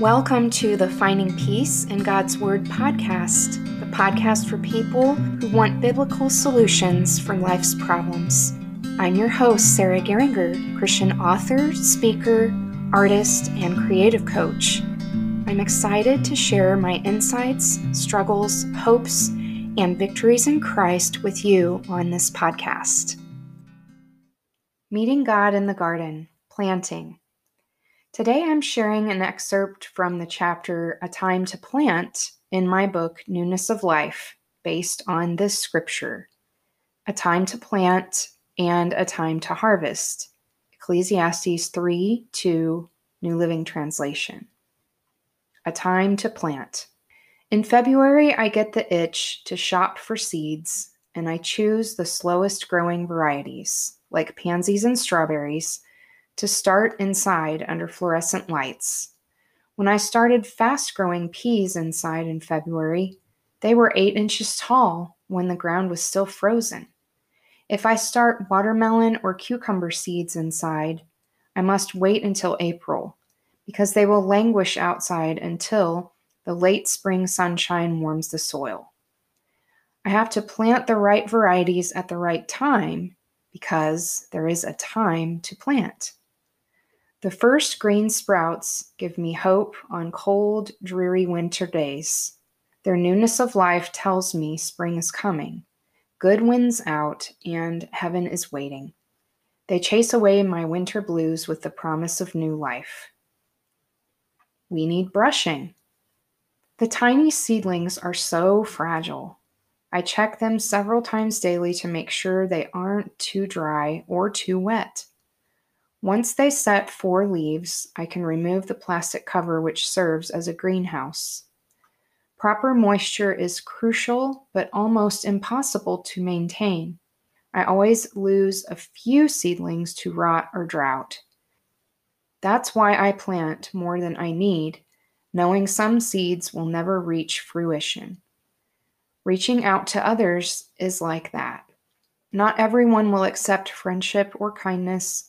Welcome to the Finding Peace in God's Word podcast, the podcast for people who want biblical solutions for life's problems. I'm your host, Sarah Geringer, Christian author, speaker, artist, and creative coach. I'm excited to share my insights, struggles, hopes, and victories in Christ with you on this podcast. Meeting God in the Garden, Planting. Today I'm sharing an excerpt from the chapter A Time to Plant in my book Newness of Life, based on this scripture A Time to Plant and A Time to Harvest. Ecclesiastes 3 2, New Living Translation. A Time to Plant. In February, I get the itch to shop for seeds, and I choose the slowest growing varieties, like pansies and strawberries to start inside under fluorescent lights. When I started fast growing peas inside in February, they were eight inches tall when the ground was still frozen. If I start watermelon or cucumber seeds inside, I must wait until April because they will languish outside until the late spring sunshine warms the soil. I have to plant the right varieties at the right time because there is a time to plant. The first green sprouts give me hope on cold, dreary winter days. Their newness of life tells me spring is coming. Good winds out, and heaven is waiting. They chase away my winter blues with the promise of new life. We need brushing. The tiny seedlings are so fragile. I check them several times daily to make sure they aren't too dry or too wet. Once they set four leaves, I can remove the plastic cover which serves as a greenhouse. Proper moisture is crucial but almost impossible to maintain. I always lose a few seedlings to rot or drought. That's why I plant more than I need, knowing some seeds will never reach fruition. Reaching out to others is like that. Not everyone will accept friendship or kindness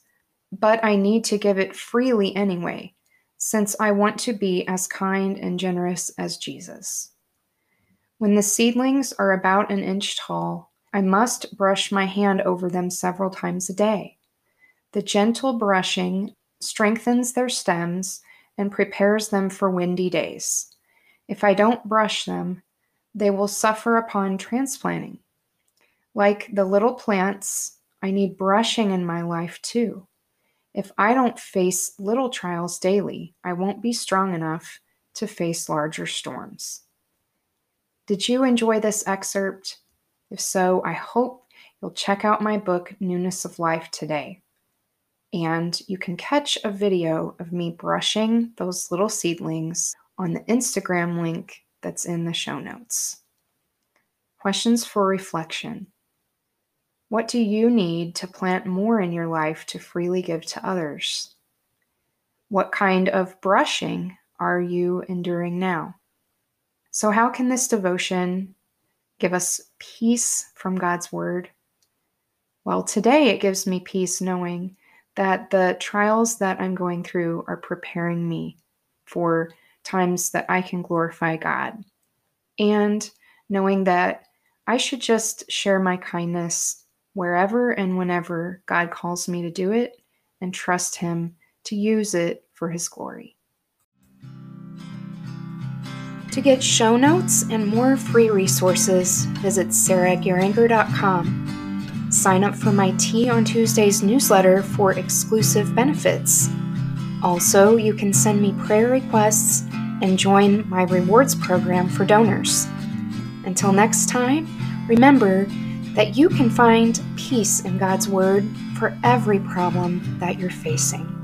but I need to give it freely anyway, since I want to be as kind and generous as Jesus. When the seedlings are about an inch tall, I must brush my hand over them several times a day. The gentle brushing strengthens their stems and prepares them for windy days. If I don't brush them, they will suffer upon transplanting. Like the little plants, I need brushing in my life too. If I don't face little trials daily, I won't be strong enough to face larger storms. Did you enjoy this excerpt? If so, I hope you'll check out my book, Newness of Life, today. And you can catch a video of me brushing those little seedlings on the Instagram link that's in the show notes. Questions for reflection. What do you need to plant more in your life to freely give to others? What kind of brushing are you enduring now? So, how can this devotion give us peace from God's Word? Well, today it gives me peace knowing that the trials that I'm going through are preparing me for times that I can glorify God. And knowing that I should just share my kindness wherever and whenever God calls me to do it and trust Him to use it for His glory. To get show notes and more free resources, visit sarahgeringer.com. Sign up for my Tea on Tuesdays newsletter for exclusive benefits. Also, you can send me prayer requests and join my rewards program for donors. Until next time, remember that you can find peace in God's Word for every problem that you're facing.